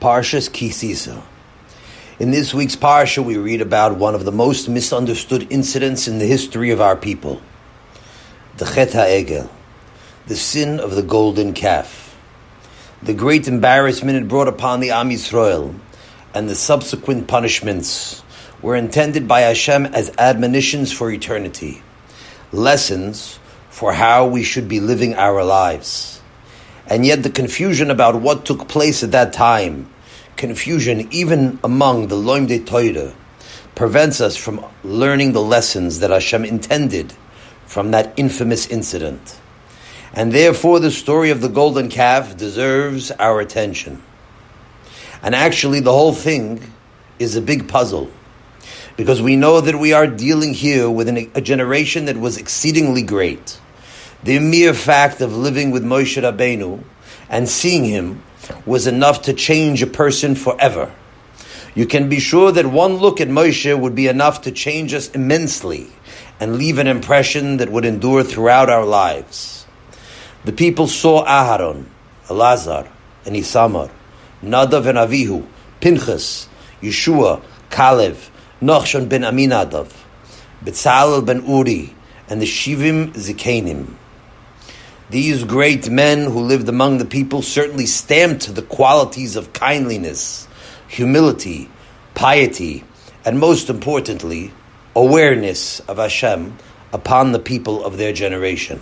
Parshas Kisisa. In this week's Parsha, we read about one of the most misunderstood incidents in the history of our people the Chet HaEgel, the sin of the golden calf. The great embarrassment it brought upon the Am Yisrael and the subsequent punishments were intended by Hashem as admonitions for eternity, lessons for how we should be living our lives and yet the confusion about what took place at that time, confusion even among the Loimde Torah, prevents us from learning the lessons that Hashem intended from that infamous incident. And therefore, the story of the golden calf deserves our attention. And actually, the whole thing is a big puzzle. Because we know that we are dealing here with an, a generation that was exceedingly great the mere fact of living with Moshe Rabbeinu and seeing him was enough to change a person forever. You can be sure that one look at Moshe would be enough to change us immensely and leave an impression that would endure throughout our lives. The people saw Aharon, Elazar, and Isamar, Nadav and Avihu, Pinchas, Yeshua, Kalev, Nachshon ben Aminadav, Betzalel ben Uri, and the Shivim Zikanim. These great men who lived among the people certainly stamped the qualities of kindliness, humility, piety, and most importantly, awareness of Hashem upon the people of their generation.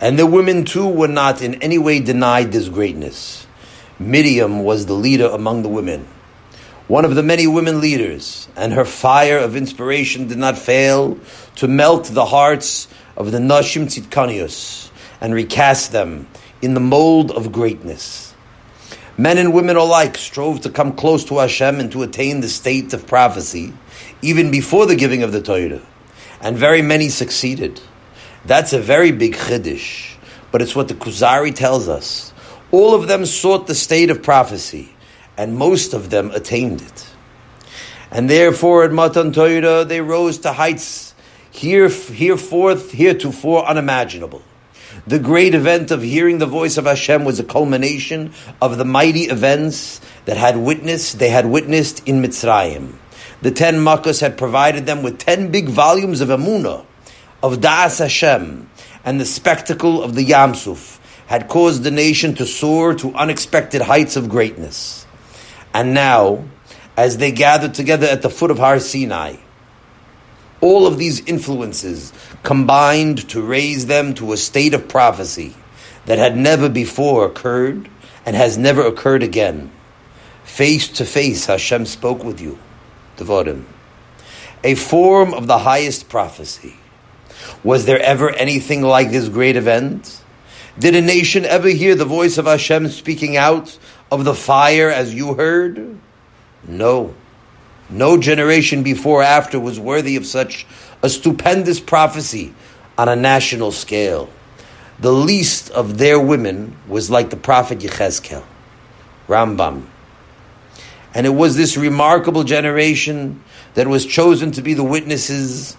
And the women too were not in any way denied this greatness. Miriam was the leader among the women, one of the many women leaders, and her fire of inspiration did not fail to melt the hearts of the Nashim Tzidkanius and recast them in the mold of greatness. Men and women alike strove to come close to Hashem and to attain the state of prophecy, even before the giving of the Torah. And very many succeeded. That's a very big chiddush, but it's what the Kuzari tells us. All of them sought the state of prophecy, and most of them attained it. And therefore, at Matan Torah, they rose to heights here, hereforth, heretofore unimaginable. The great event of hearing the voice of Hashem was a culmination of the mighty events that had witnessed, they had witnessed in Mitzrayim. The ten Makkos had provided them with ten big volumes of Emunah, of Da'as Hashem, and the spectacle of the Yamsuf had caused the nation to soar to unexpected heights of greatness. And now, as they gathered together at the foot of Har Sinai, all of these influences combined to raise them to a state of prophecy that had never before occurred and has never occurred again. Face to face, Hashem spoke with you, Devarim. A form of the highest prophecy. Was there ever anything like this great event? Did a nation ever hear the voice of Hashem speaking out of the fire as you heard? No. No generation before or after was worthy of such a stupendous prophecy on a national scale. The least of their women was like the prophet Yechezkel, Rambam. And it was this remarkable generation that was chosen to be the witnesses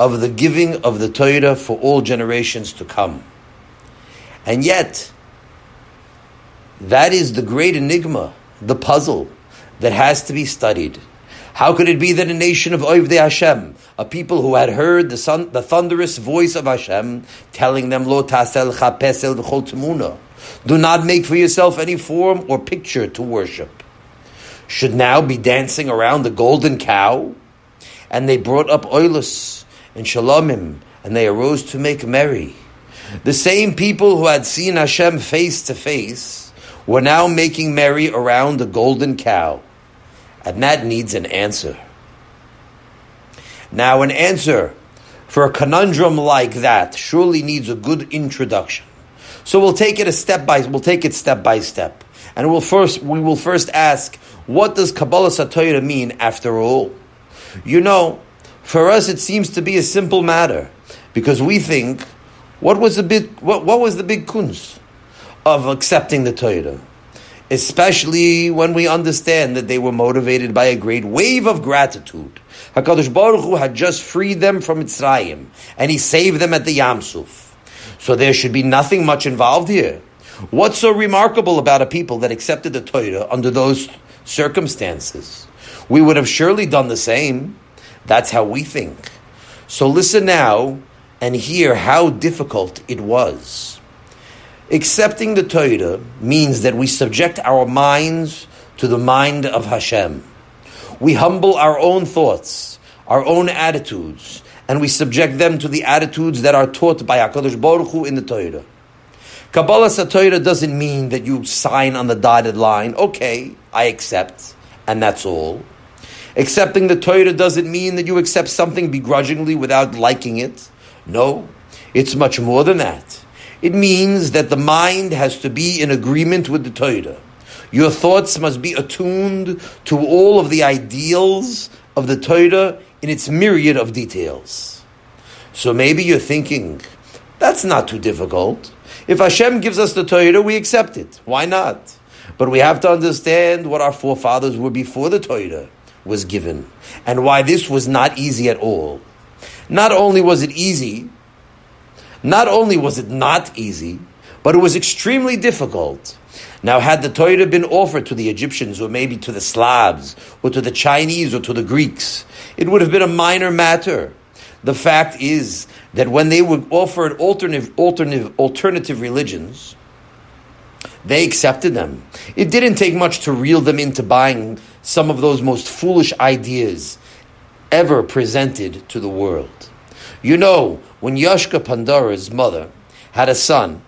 of the giving of the Torah for all generations to come. And yet, that is the great enigma, the puzzle that has to be studied. How could it be that a nation of Oivdei Hashem, a people who had heard the, son, the thunderous voice of Hashem telling them, Lo tasel chapesel do not make for yourself any form or picture to worship, should now be dancing around the golden cow? And they brought up oilus and shalomim, and they arose to make merry. The same people who had seen Hashem face to face were now making merry around the golden cow. And that needs an answer. Now, an answer for a conundrum like that surely needs a good introduction. So we'll take it a step by we'll take it step by step, and we'll first we will first ask, what does Kabbalah Satoira mean after all? You know, for us it seems to be a simple matter because we think, what was the big what, what was the big kunz of accepting the Torah? Especially when we understand that they were motivated by a great wave of gratitude. Hakadosh Baruch Hu had just freed them from Mitzrayim, and He saved them at the Yamsuf. So there should be nothing much involved here. What's so remarkable about a people that accepted the Torah under those circumstances? We would have surely done the same. That's how we think. So listen now and hear how difficult it was. Accepting the Torah means that we subject our minds to the mind of Hashem. We humble our own thoughts, our own attitudes, and we subject them to the attitudes that are taught by HaKadosh Baruch Hu in the Torah. Kabbalah Satorah doesn't mean that you sign on the dotted line, okay, I accept, and that's all. Accepting the Torah doesn't mean that you accept something begrudgingly without liking it. No, it's much more than that. It means that the mind has to be in agreement with the Torah. Your thoughts must be attuned to all of the ideals of the Torah in its myriad of details. So maybe you're thinking, that's not too difficult. If Hashem gives us the Torah, we accept it. Why not? But we have to understand what our forefathers were before the Torah was given and why this was not easy at all. Not only was it easy, not only was it not easy, but it was extremely difficult. Now, had the Torah been offered to the Egyptians, or maybe to the Slavs, or to the Chinese, or to the Greeks, it would have been a minor matter. The fact is that when they were offered alternative, alternative, alternative religions, they accepted them. It didn't take much to reel them into buying some of those most foolish ideas ever presented to the world. You know, when Yashka Pandara's mother had a son,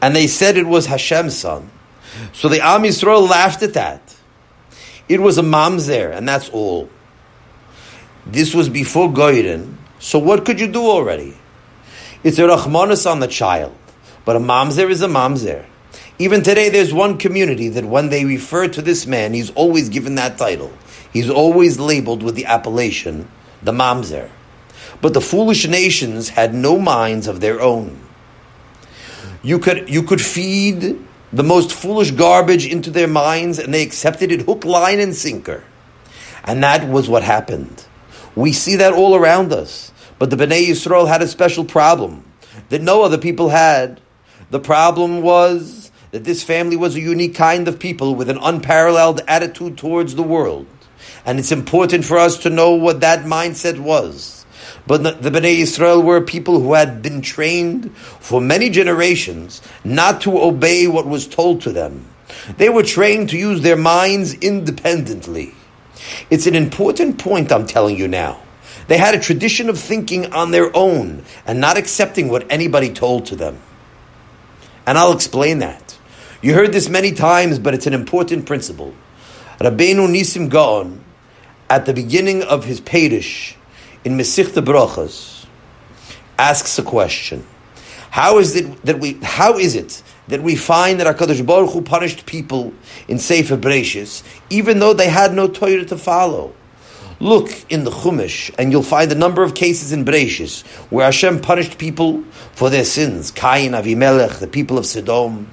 and they said it was Hashem's son, so the Am Yisrael laughed at that. It was a mamzer, and that's all. This was before Goyden, so what could you do already? It's a rachmanis on the child, but a mamzer is a mamzer. Even today, there's one community that when they refer to this man, he's always given that title. He's always labeled with the appellation, the Mamzer. But the foolish nations had no minds of their own. You could, you could feed the most foolish garbage into their minds, and they accepted it hook, line, and sinker. And that was what happened. We see that all around us. But the Bnei Yisrael had a special problem that no other people had. The problem was that this family was a unique kind of people with an unparalleled attitude towards the world. And it's important for us to know what that mindset was. But the Bnei Israel were people who had been trained for many generations not to obey what was told to them. They were trained to use their minds independently. It's an important point I'm telling you now. They had a tradition of thinking on their own and not accepting what anybody told to them. And I'll explain that. You heard this many times, but it's an important principle. Rabbeinu Nisim Gaon, at the beginning of his Pedish in Mesichta Brachas, asks a question. How is it that we? How is it that we find that Hakadosh Baruch Hu punished people in Sefer Bereshis, even though they had no Torah to follow? Look in the Chumash, and you'll find a number of cases in Bereshis where Hashem punished people for their sins. Cain, Avimelech, the people of Sodom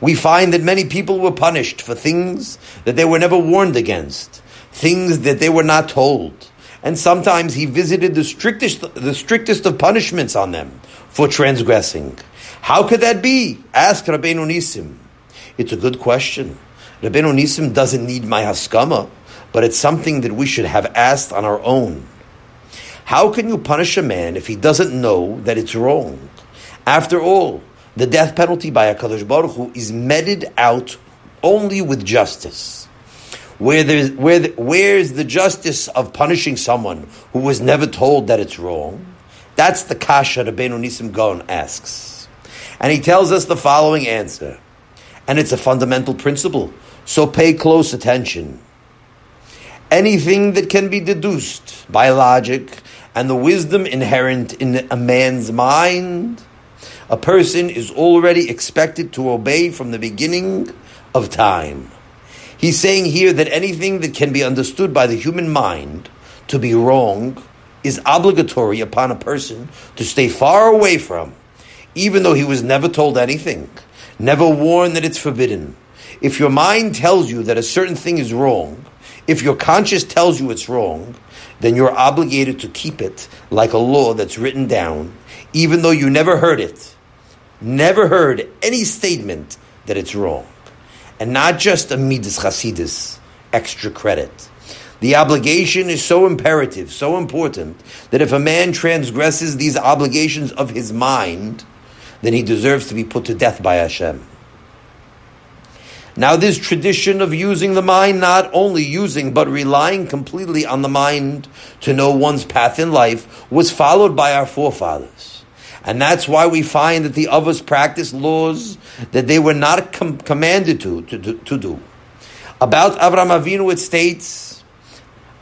we find that many people were punished for things that they were never warned against, things that they were not told. And sometimes he visited the strictest, the strictest of punishments on them for transgressing. How could that be? Ask Rabbeinu Nisim. It's a good question. Rabbeinu Nisim doesn't need my haskama, but it's something that we should have asked on our own. How can you punish a man if he doesn't know that it's wrong? After all, the death penalty by HaKadosh Baruch Hu is meted out only with justice. Where there's, where the, where's the justice of punishing someone who was never told that it's wrong? That's the kasha Rabbeinu Nisim Gaon asks. And he tells us the following answer. And it's a fundamental principle. So pay close attention. Anything that can be deduced by logic and the wisdom inherent in a man's mind a person is already expected to obey from the beginning of time. He's saying here that anything that can be understood by the human mind to be wrong is obligatory upon a person to stay far away from, even though he was never told anything, never warned that it's forbidden. If your mind tells you that a certain thing is wrong, if your conscience tells you it's wrong, then you're obligated to keep it like a law that's written down, even though you never heard it never heard any statement that it's wrong. And not just a midas chasidis, extra credit. The obligation is so imperative, so important, that if a man transgresses these obligations of his mind, then he deserves to be put to death by Hashem. Now, this tradition of using the mind, not only using, but relying completely on the mind to know one's path in life, was followed by our forefathers. And that's why we find that the others practiced laws that they were not com- commanded to, to, to, to do. About Avram Avinu, it states,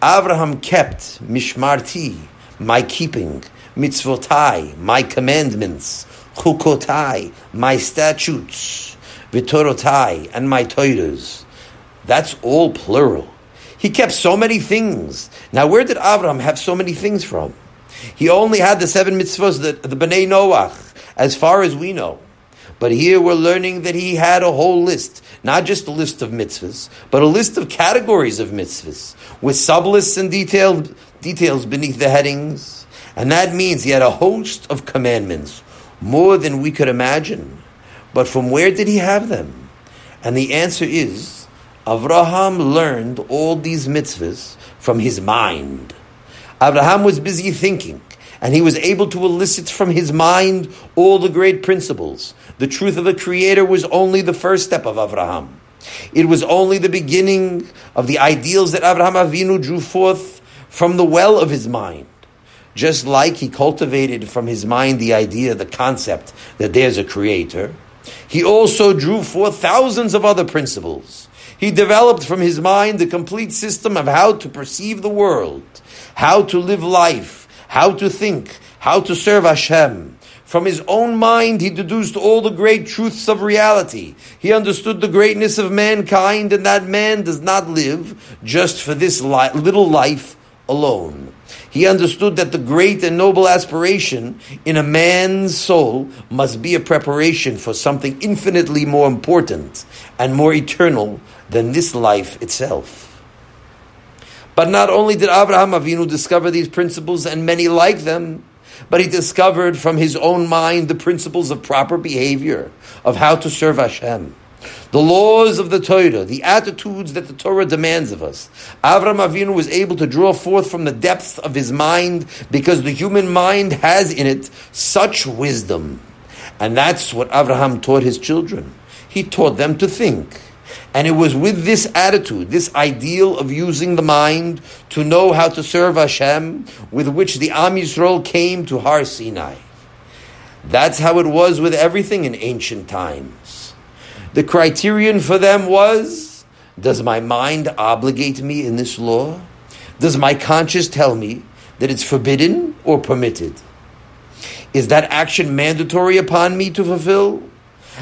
Avraham kept mishmarti, my keeping, mitzvotai, my commandments, chukotai, my statutes, Vitorotai, and my Toiras. That's all plural. He kept so many things. Now, where did Avram have so many things from? He only had the seven mitzvahs, the, the Bnei Noach, as far as we know. But here we're learning that he had a whole list, not just a list of mitzvahs, but a list of categories of mitzvahs, with sublists and detailed details beneath the headings. And that means he had a host of commandments, more than we could imagine. But from where did he have them? And the answer is Avraham learned all these mitzvahs from his mind. Avraham was busy thinking, and he was able to elicit from his mind all the great principles. The truth of the Creator was only the first step of Abraham. It was only the beginning of the ideals that Abraham Avinu drew forth from the well of his mind. Just like he cultivated from his mind the idea, the concept that there's a creator, he also drew forth thousands of other principles. He developed from his mind the complete system of how to perceive the world, how to live life, how to think, how to serve Hashem. From his own mind, he deduced all the great truths of reality. He understood the greatness of mankind and that man does not live just for this li- little life alone. He understood that the great and noble aspiration in a man's soul must be a preparation for something infinitely more important and more eternal than this life itself. But not only did Abraham Avinu discover these principles and many like them, but he discovered from his own mind the principles of proper behavior, of how to serve Hashem the laws of the Torah, the attitudes that the Torah demands of us. Avram Avinu was able to draw forth from the depths of his mind because the human mind has in it such wisdom. And that's what Abraham taught his children. He taught them to think. And it was with this attitude, this ideal of using the mind to know how to serve Hashem, with which the Am Yisrael came to Har Sinai. That's how it was with everything in ancient times. The criterion for them was Does my mind obligate me in this law? Does my conscience tell me that it's forbidden or permitted? Is that action mandatory upon me to fulfill?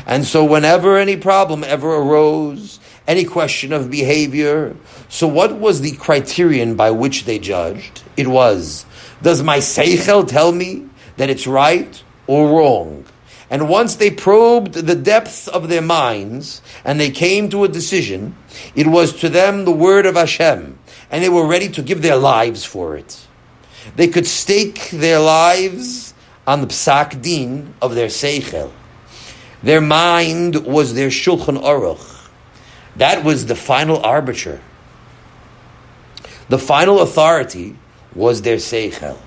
And so, whenever any problem ever arose, any question of behavior, so what was the criterion by which they judged? It was Does my seichel tell me that it's right or wrong? And once they probed the depths of their minds and they came to a decision, it was to them the word of Hashem, and they were ready to give their lives for it. They could stake their lives on the psak din of their seichel. Their mind was their shulchan aruch. That was the final arbiter. The final authority was their seichel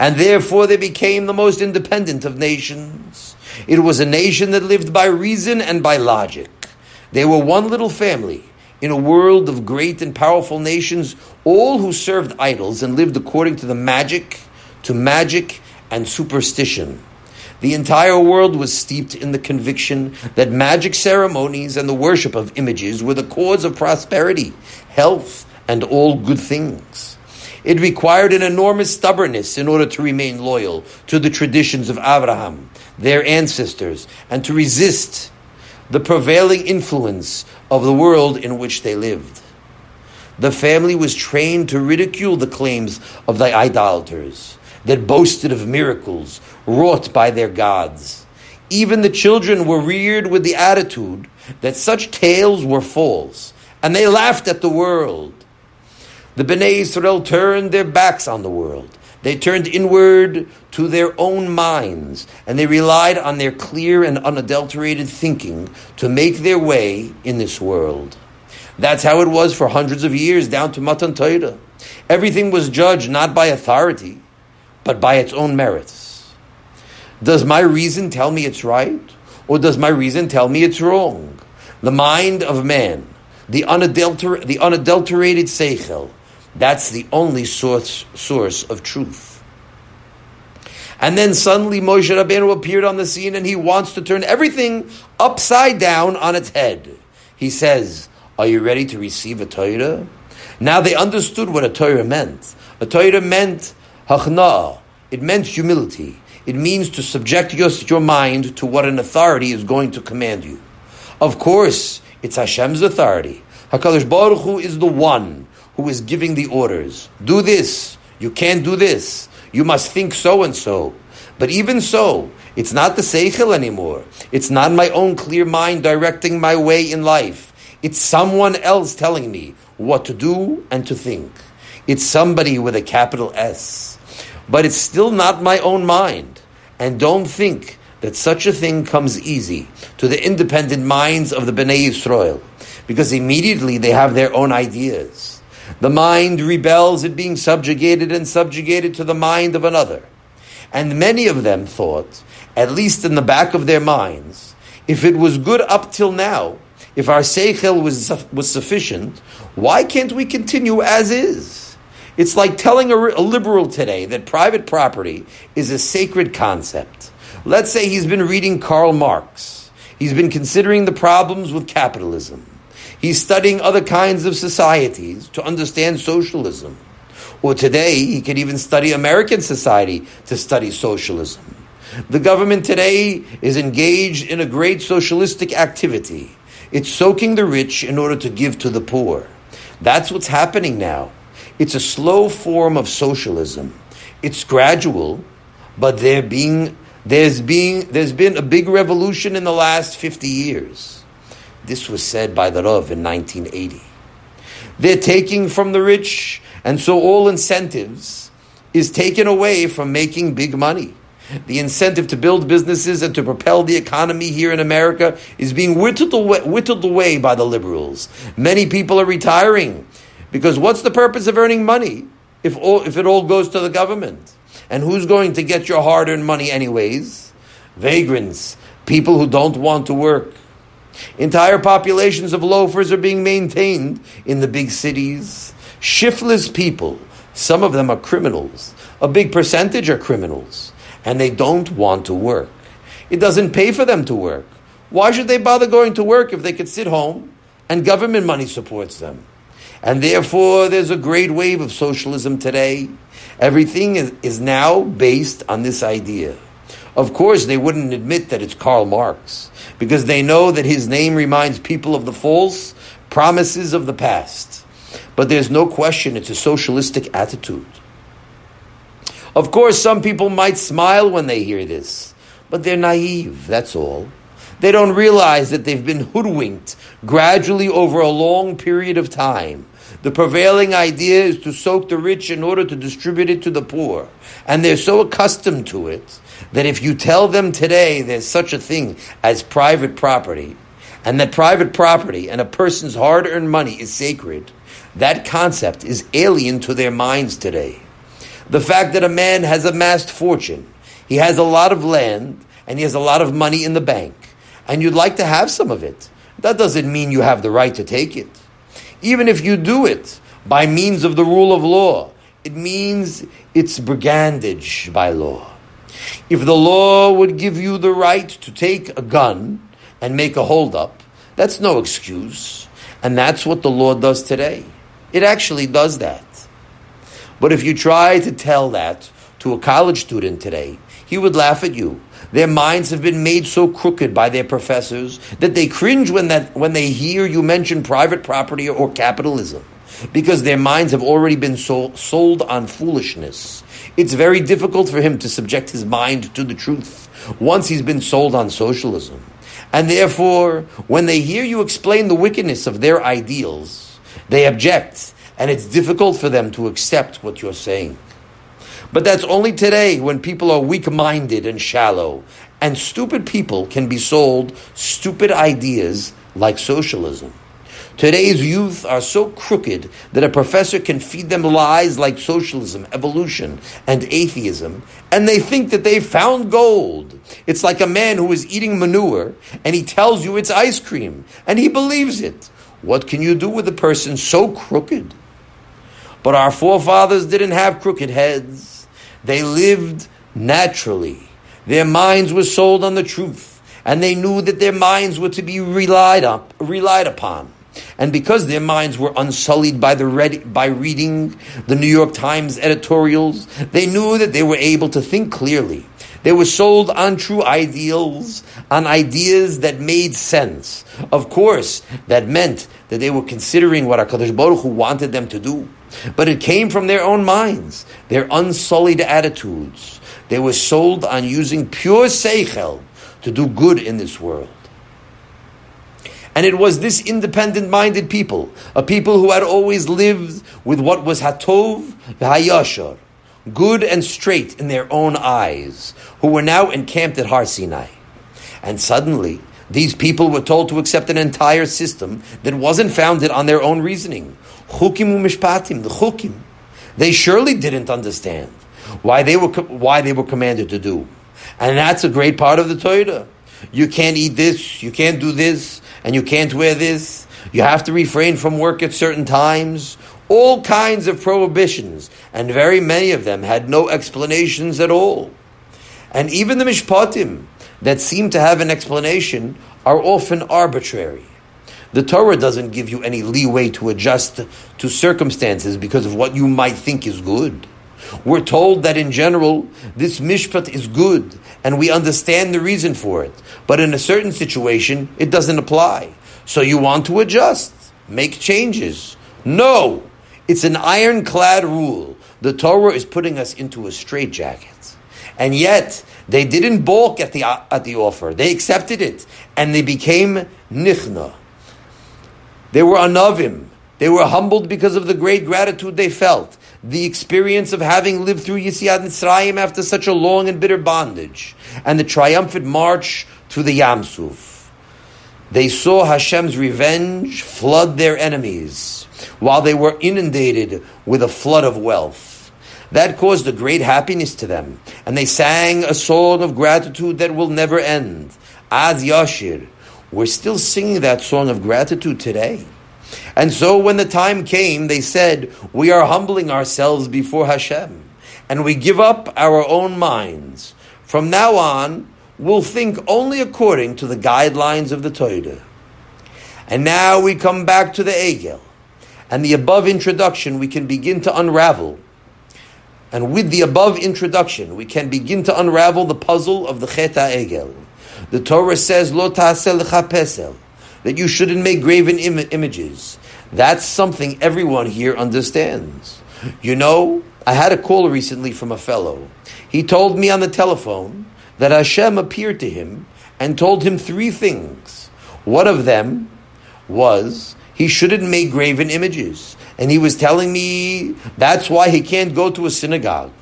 and therefore they became the most independent of nations. It was a nation that lived by reason and by logic. They were one little family in a world of great and powerful nations, all who served idols and lived according to the magic, to magic and superstition. The entire world was steeped in the conviction that magic ceremonies and the worship of images were the cause of prosperity, health, and all good things. It required an enormous stubbornness in order to remain loyal to the traditions of Abraham, their ancestors, and to resist the prevailing influence of the world in which they lived. The family was trained to ridicule the claims of the idolaters that boasted of miracles wrought by their gods. Even the children were reared with the attitude that such tales were false, and they laughed at the world the Bnei Israel turned their backs on the world. They turned inward to their own minds, and they relied on their clear and unadulterated thinking to make their way in this world. That's how it was for hundreds of years down to Matan Torah. Everything was judged not by authority, but by its own merits. Does my reason tell me it's right, or does my reason tell me it's wrong? The mind of man, the, unadulter- the unadulterated seichel, that's the only source, source of truth. And then suddenly Moshe Rabbeinu appeared on the scene and he wants to turn everything upside down on its head. He says, Are you ready to receive a Torah? Now they understood what a Torah meant. A Torah meant hachna'ah. It meant humility. It means to subject your, your mind to what an authority is going to command you. Of course, it's Hashem's authority. HaKadosh Baruch Hu is the one who is giving the orders. Do this. You can't do this. You must think so and so. But even so, it's not the Seichel anymore. It's not my own clear mind directing my way in life. It's someone else telling me what to do and to think. It's somebody with a capital S. But it's still not my own mind. And don't think that such a thing comes easy to the independent minds of the Bnei Yisrael, because immediately they have their own ideas. The mind rebels at being subjugated and subjugated to the mind of another. And many of them thought, at least in the back of their minds, if it was good up till now, if our seichel was, was sufficient, why can't we continue as is? It's like telling a, a liberal today that private property is a sacred concept. Let's say he's been reading Karl Marx. He's been considering the problems with capitalism. He's studying other kinds of societies to understand socialism. Or today, he could even study American society to study socialism. The government today is engaged in a great socialistic activity. It's soaking the rich in order to give to the poor. That's what's happening now. It's a slow form of socialism. It's gradual, but there being, there's, being, there's been a big revolution in the last 50 years. This was said by the Rav in 1980. They're taking from the rich, and so all incentives is taken away from making big money. The incentive to build businesses and to propel the economy here in America is being whittled away, whittled away by the liberals. Many people are retiring because what's the purpose of earning money if, all, if it all goes to the government? And who's going to get your hard earned money, anyways? Vagrants, people who don't want to work. Entire populations of loafers are being maintained in the big cities. Shiftless people, some of them are criminals. A big percentage are criminals. And they don't want to work. It doesn't pay for them to work. Why should they bother going to work if they could sit home and government money supports them? And therefore, there's a great wave of socialism today. Everything is, is now based on this idea. Of course, they wouldn't admit that it's Karl Marx because they know that his name reminds people of the false promises of the past. But there's no question it's a socialistic attitude. Of course, some people might smile when they hear this, but they're naive, that's all. They don't realize that they've been hoodwinked gradually over a long period of time. The prevailing idea is to soak the rich in order to distribute it to the poor. And they're so accustomed to it that if you tell them today there's such a thing as private property, and that private property and a person's hard earned money is sacred, that concept is alien to their minds today. The fact that a man has amassed fortune, he has a lot of land, and he has a lot of money in the bank, and you'd like to have some of it, that doesn't mean you have the right to take it. Even if you do it by means of the rule of law, it means it's brigandage by law. If the law would give you the right to take a gun and make a holdup, that's no excuse. And that's what the law does today. It actually does that. But if you try to tell that to a college student today, he would laugh at you. Their minds have been made so crooked by their professors that they cringe when, that, when they hear you mention private property or capitalism because their minds have already been sold, sold on foolishness. It's very difficult for him to subject his mind to the truth once he's been sold on socialism. And therefore, when they hear you explain the wickedness of their ideals, they object, and it's difficult for them to accept what you're saying. But that's only today when people are weak minded and shallow. And stupid people can be sold stupid ideas like socialism. Today's youth are so crooked that a professor can feed them lies like socialism, evolution, and atheism, and they think that they've found gold. It's like a man who is eating manure and he tells you it's ice cream, and he believes it. What can you do with a person so crooked? But our forefathers didn't have crooked heads. They lived naturally. Their minds were sold on the truth, and they knew that their minds were to be relied, up, relied upon. And because their minds were unsullied by, the read, by reading the New York Times editorials, they knew that they were able to think clearly. They were sold on true ideals, on ideas that made sense. Of course, that meant that they were considering what HaKadosh Baruch Hu wanted them to do. But it came from their own minds, their unsullied attitudes. They were sold on using pure seichel to do good in this world. And it was this independent minded people, a people who had always lived with what was hatov v'hayashar, good and straight in their own eyes, who were now encamped at Har Sinai. And suddenly, these people were told to accept an entire system that wasn't founded on their own reasoning. Chukim u'mishpatim, the chukim. They surely didn't understand why they were why they were commanded to do, and that's a great part of the Torah. You can't eat this, you can't do this, and you can't wear this. You have to refrain from work at certain times. All kinds of prohibitions, and very many of them had no explanations at all. And even the mishpatim, that seem to have an explanation are often arbitrary. The Torah doesn't give you any leeway to adjust to circumstances because of what you might think is good. We're told that in general, this mishpat is good, and we understand the reason for it. But in a certain situation, it doesn't apply. So you want to adjust, make changes. No! It's an ironclad rule. The Torah is putting us into a straitjacket. And yet, they didn't balk at the, at the offer. They accepted it. And they became nichna. They were anavim. They were humbled because of the great gratitude they felt. The experience of having lived through Yetzias Mitzrayim after such a long and bitter bondage. And the triumphant march to the Yamsuf. They saw Hashem's revenge flood their enemies while they were inundated with a flood of wealth. That caused a great happiness to them, and they sang a song of gratitude that will never end. Az Yashir. We're still singing that song of gratitude today. And so when the time came, they said, We are humbling ourselves before Hashem, and we give up our own minds. From now on, we'll think only according to the guidelines of the Torah. And now we come back to the Egel. And the above introduction, we can begin to unravel and with the above introduction, we can begin to unravel the puzzle of the Chet Egel. The Torah says, Lo that you shouldn't make graven Im- images. That's something everyone here understands. You know, I had a call recently from a fellow. He told me on the telephone that Hashem appeared to him and told him three things. One of them was he shouldn't make graven images and he was telling me that's why he can't go to a synagogue.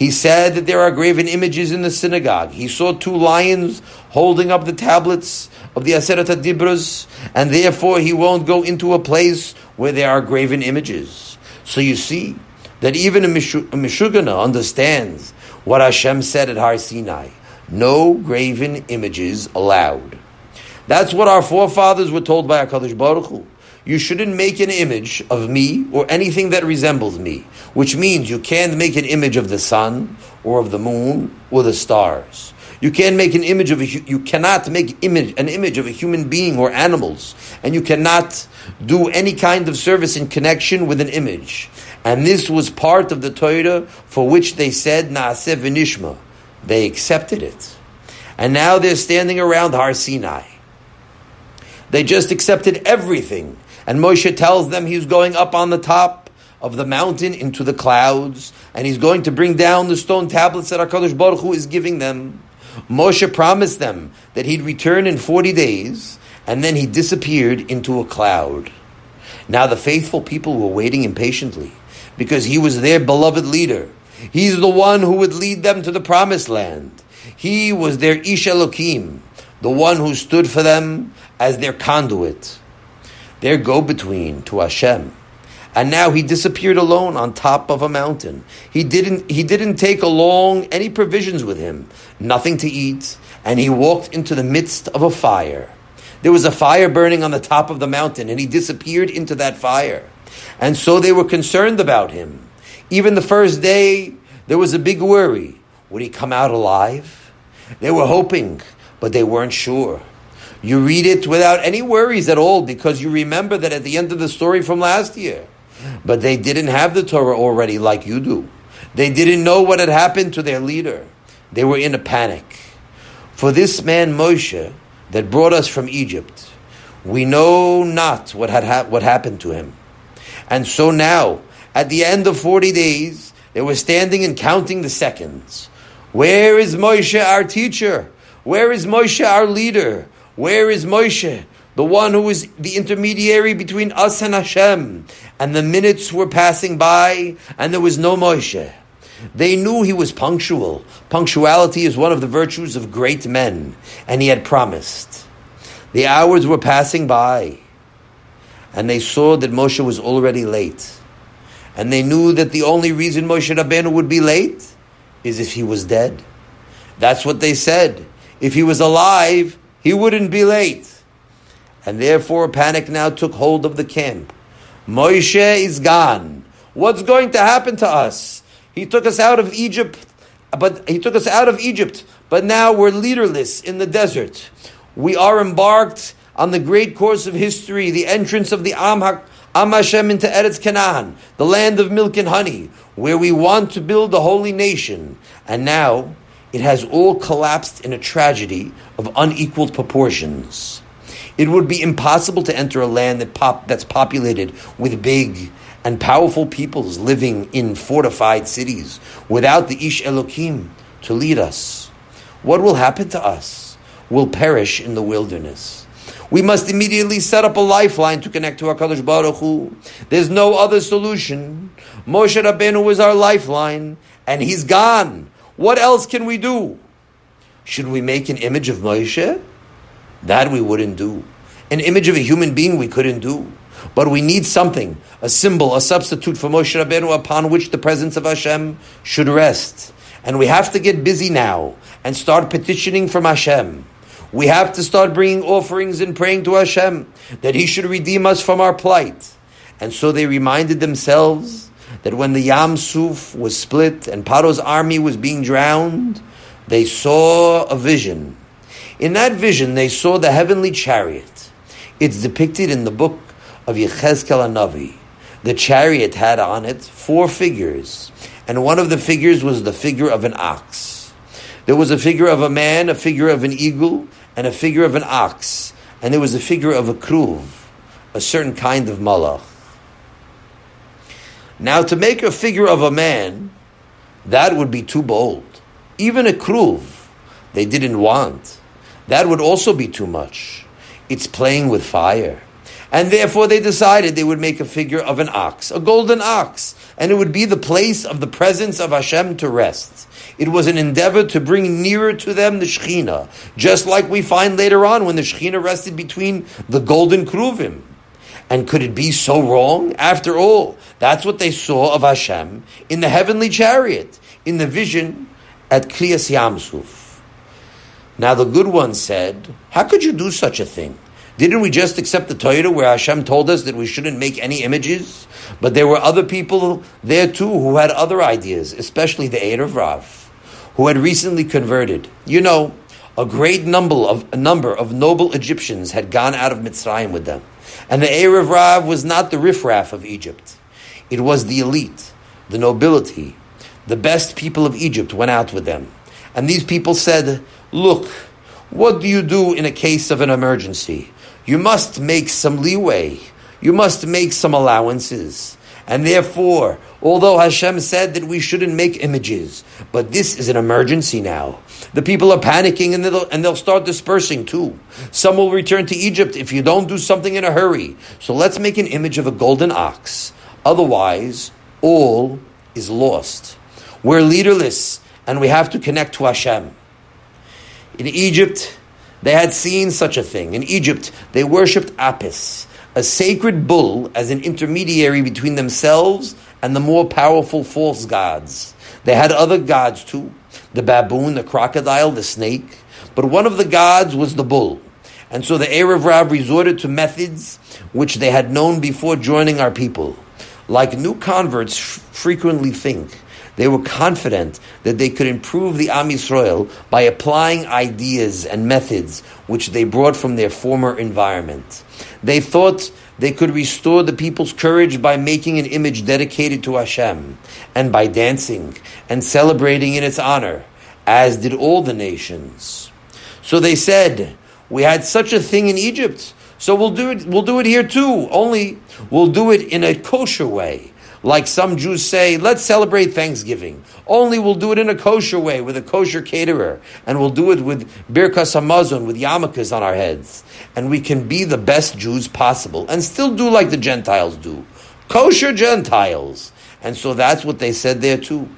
He said that there are graven images in the synagogue. He saw two lions holding up the tablets of the Aseret Dibros, and therefore he won't go into a place where there are graven images. So you see that even a, Mishugana understands what Hashem said at Har Sinai. No graven images allowed. That's what our forefathers were told by HaKadosh Baruch Hu you shouldn't make an image of me or anything that resembles me, which means you can't make an image of the sun or of the moon or the stars. You can't make an image of a, you cannot make image, an image of a human being or animals, and you cannot do any kind of service in connection with an image. And this was part of the Torah for which they said Naaseh v'nishma. They accepted it. And now they're standing around Har Sinai. They just accepted everything and Moshe tells them he's going up on the top of the mountain into the clouds, and he's going to bring down the stone tablets that HaKadosh Baruch Hu is giving them. Moshe promised them that he'd return in 40 days, and then he disappeared into a cloud. Now the faithful people were waiting impatiently because he was their beloved leader. He's the one who would lead them to the promised land. He was their Ish Elokim, the one who stood for them as their conduit, their go-between to Hashem. And now he disappeared alone on top of a mountain. He didn't, he didn't take along any provisions with him, nothing to eat, and he walked into the midst of a fire. There was a fire burning on the top of the mountain, and he disappeared into that fire. And so they were concerned about him. Even the first day, there was a big worry. Would he come out alive? They were hoping, but they weren't sure. You read it without any worries at all because you remember that at the end of the story from last year. But they didn't have the Torah already like you do. They didn't know what had happened to their leader. They were in a panic. For this man Moshe that brought us from Egypt, we know not what had ha- what happened to him. And so now, at the end of 40 days, they were standing and counting the seconds. Where is Moshe, our teacher? Where is Moshe, our leader? Where is Moshe, the one who is the intermediary between us and Hashem? And the minutes were passing by, and there was no Moshe. They knew he was punctual. Punctuality is one of the virtues of great men, and he had promised. The hours were passing by, and they saw that Moshe was already late. And they knew that the only reason Moshe Rabbeinu would be late is if he was dead. That's what they said. If he was alive, he wouldn't be late. And therefore, panic now took hold of the camp. Moshe is gone. What's going to happen to us? He took us out of Egypt, but he took us out of Egypt, but now we're leaderless in the desert. We are embarked on the great course of history, the entrance of the Am, Am Hashem into Eretz Canaan, the land of milk and honey, where we want to build a holy nation. And now it has all collapsed in a tragedy of unequaled proportions. It would be impossible to enter a land that pop, that's populated with big and powerful peoples living in fortified cities without the Ish Elokim to lead us. What will happen to us? We'll perish in the wilderness. We must immediately set up a lifeline to connect to HaKadosh Baruch Hu. There's no other solution. Moshe Rabbeinu was our lifeline, and he's gone. What else can we do? Should we make an image of Moshe? That we wouldn't do. An image of a human being we couldn't do. But we need something, a symbol, a substitute for Moshe Rabbeinu upon which the presence of Hashem should rest. And we have to get busy now and start petitioning from Hashem. We have to start bringing offerings and praying to Hashem that He should redeem us from our plight. And so they reminded themselves that when the Yam Suf was split and Paro's army was being drowned, they saw a vision. In that vision, they saw the heavenly chariot. It's depicted in the book of Yechezkel Navi. The chariot had on it four figures, and one of the figures was the figure of an ox. There was a figure of a man, a figure of an eagle, and a figure of an ox, and there was a figure of a kruv, a certain kind of malach. Now, to make a figure of a man, that would be too bold. Even a kruv, they didn't want. That would also be too much. It's playing with fire. And therefore they decided they would make a figure of an ox, a golden ox, and it would be the place of the presence of Hashem to rest. It was an endeavor to bring nearer to them the Shekhinah, just like we find later on when the Shekhinah rested between the golden kruvim. And could it be so wrong? After all, that's what they saw of Hashem in the heavenly chariot, in the vision at Kriyas Yamsuf. Now the good one said, How could you do such a thing? Didn't we just accept the Torah where Hashem told us that we shouldn't make any images? But there were other people there too who had other ideas, especially the Erev Rav, who had recently converted. You know, a great number of a number of noble Egyptians had gone out of Mitzrayim with them, and the Erev Rav was not the riffraff of Egypt; it was the elite, the nobility, the best people of Egypt went out with them, and these people said, "Look, what do you do in a case of an emergency? you must make some leeway. You must make some allowances. And therefore, although Hashem said that we shouldn't make images, but this is an emergency now. The people are panicking and they'll, and they'll start dispersing too. Some will return to Egypt if you don't do something in a hurry. So let's make an image of a golden ox. Otherwise, all is lost. We're leaderless and we have to connect to Hashem. In Egypt, they had seen such a thing. In Egypt, they worshipped Apis, a sacred bull, as an intermediary between themselves and the more powerful false gods. They had other gods too the baboon, the crocodile, the snake. But one of the gods was the bull. And so the Erev Rav resorted to methods which they had known before joining our people. Like new converts frequently think, they were confident that they could improve the Am Yisrael by applying ideas and methods which they brought from their former environment. They thought they could restore the people's courage by making an image dedicated to Hashem and by dancing and celebrating in its honor, as did all the nations. So they said, We had such a thing in Egypt, so we'll do it, we'll do it here too, only we'll do it in a kosher way like some Jews say, let's celebrate Thanksgiving. Only we'll do it in a kosher way with a kosher caterer, and we'll do it with birkas hamazon, with yarmulkes on our heads, and we can be the best Jews possible and still do like the Gentiles do, kosher Gentiles. And so that's what they said there too.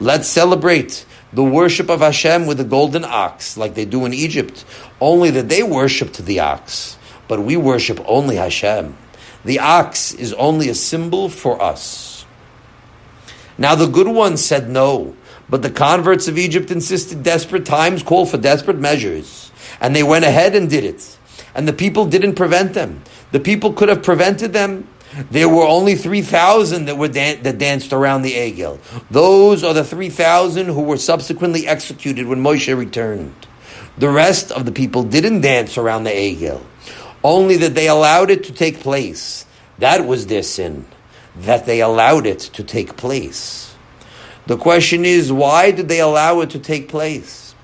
Let's celebrate the worship of Hashem with the golden ox, like they do in Egypt. Only that they worshipped the ox, but we worship only Hashem. The ox is only a symbol for us. Now the good ones said no, but the converts of Egypt insisted desperate times call for desperate measures. And they went ahead and did it. And the people didn't prevent them. The people could have prevented them. There were only 3,000 that were dan- that danced around the Egel. Those are the 3,000 who were subsequently executed when Moshe returned. The rest of the people didn't dance around the Egel only that they allowed it to take place. That was their sin, that they allowed it to take place. The question is, why did they allow it to take place?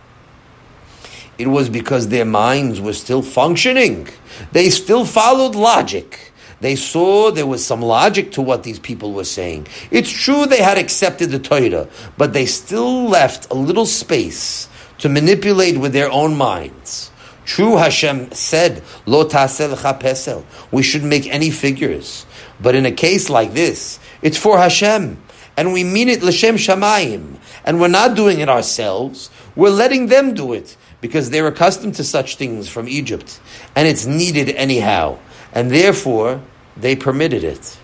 It was because their minds were still functioning. They still followed logic. They saw there was some logic to what these people were saying. It's true they had accepted the Torah, but they still left a little space to manipulate with their own minds. True, Hashem said, "Lo pesel." We shouldn't make any figures. But in a case like this, it's for Hashem, and we mean it l'shem shamayim, and we're not doing it ourselves. We're letting them do it because they're accustomed to such things from Egypt, and it's needed anyhow, and therefore they permitted it.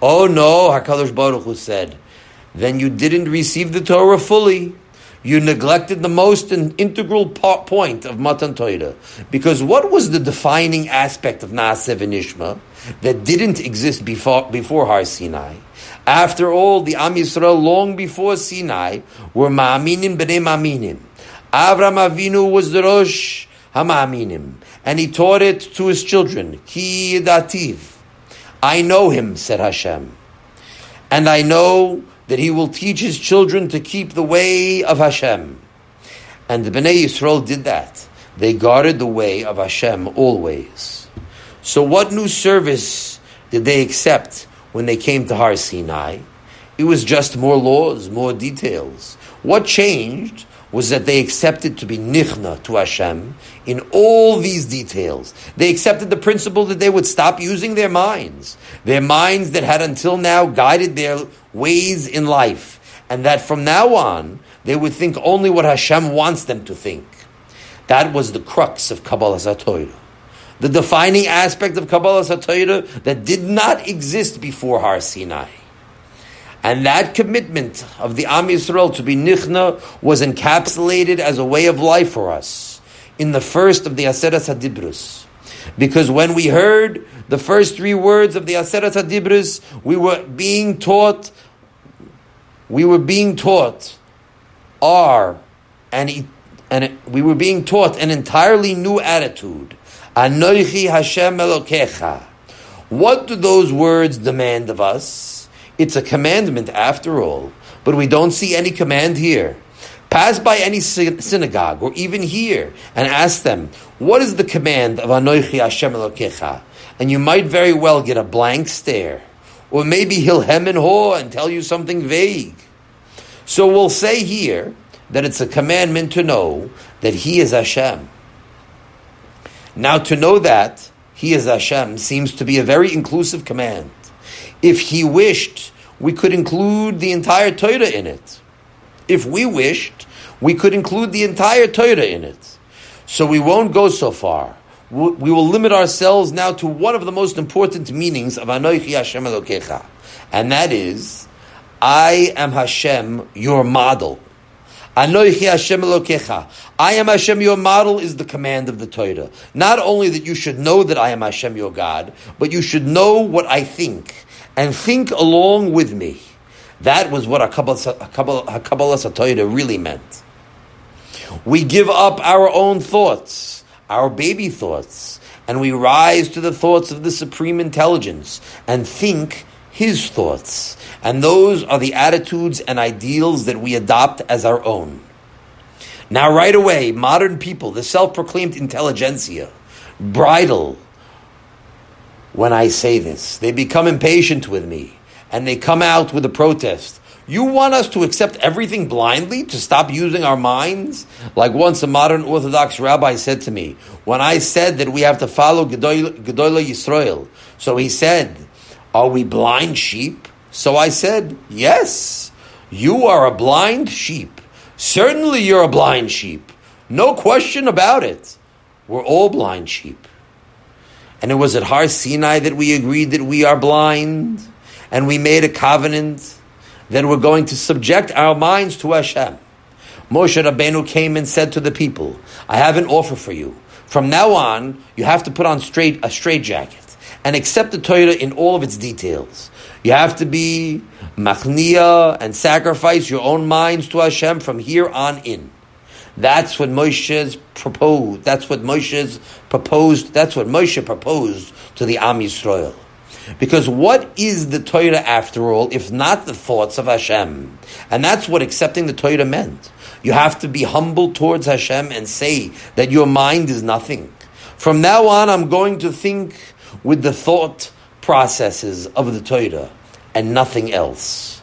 Oh no, Hakadosh Baruch Hu said, then you didn't receive the Torah fully you neglected the most integral point of Matan Torah. Because what was the defining aspect of Naaseh V'Nishma that didn't exist before, before Har Sinai? After all, the Am Yisrael, long before Sinai, were Ma'aminim b'nei Ma'aminim. Avram Avinu was the Rosh HaMa'aminim, and he taught it to his children. Ki Dativ. I know him, said Hashem. And I know that he will teach his children to keep the way of Hashem. And the Bnei Yisrael did that. They guarded the way of Hashem always. So what new service did they accept when they came to Har Sinai? It was just more laws, more details. What changed was that they accepted to be nichna to Hashem in all these details. They accepted the principle that they would stop using their minds, their minds that had until now guided their ways in life, and that from now on they would think only what Hashem wants them to think. That was the crux of Kabbalah Torah. The defining aspect of Kabbalah Torah that did not exist before Har Sinai. And that commitment of the Am Yisrael to be nichna was encapsulated as a way of life for us in the first of the Aseret Hadibrus. Because when we heard the first three words of the Aseret Hadibrus, we were being taught, we were being taught are and and we were being taught an entirely new attitude. Anoichi Hashem Elokecha. What do those words demand of us? It's a commandment after all, but we don't see any command here. Pass by any synagogue or even here and ask them, what is the command of Anoichi Hashem Elokecha? And you might very well get a blank stare. Or maybe he'll hem and haw and tell you something vague. So we'll say here that it's a commandment to know that he is Hashem. Now to know that he is Hashem seems to be a very inclusive command. If he wished, we could include the entire Torah in it. If we wished, we could include the entire Torah in it. So we won't go so far. We will limit ourselves now to one of the most important meanings of Anoichi Hashem Elokecha, and that is, I am Hashem, your model. Anoichi Hashem Elokecha. I am Hashem, your model is the command of the Torah. Not only that you should know that I am Hashem, your God, but you should know what I think and think along with me. That was what a Kabbalah Torah really meant. We give up our own thoughts, our baby thoughts, and we rise to the thoughts of the Supreme Intelligence and think His thoughts. And those are the attitudes and ideals that we adopt as our own. Now, right away, modern people, the self proclaimed intelligentsia, bridle when I say this. They become impatient with me and they come out with a protest. You want us to accept everything blindly, to stop using our minds? Like once a modern Orthodox rabbi said to me, when I said that we have to follow Gedolei Yisrael, so he said, Are we blind sheep? So I said, Yes, you are a blind sheep. Certainly you're a blind sheep. No question about it. We're all blind sheep. And it was at Har Sinai that we agreed that we are blind, and we made a covenant that we're going to subject our minds to Hashem. Moshe Rabbeinu came and said to the people, I have an offer for you. From now on, you have to put on straight a straight jacket and accept the Torah in all of its details. You have to be machnia and sacrifice your own minds to Hashem from here on in. That's what Moshe's proposed. That's what Moshe's proposed. That's what Moshe proposed to the Am Yisrael. Because what is the Torah after all, if not the thoughts of Hashem? And that's what accepting the Torah meant. You have to be humble towards Hashem and say that your mind is nothing. From now on, I'm going to think with the thought processes of the Torah and nothing else.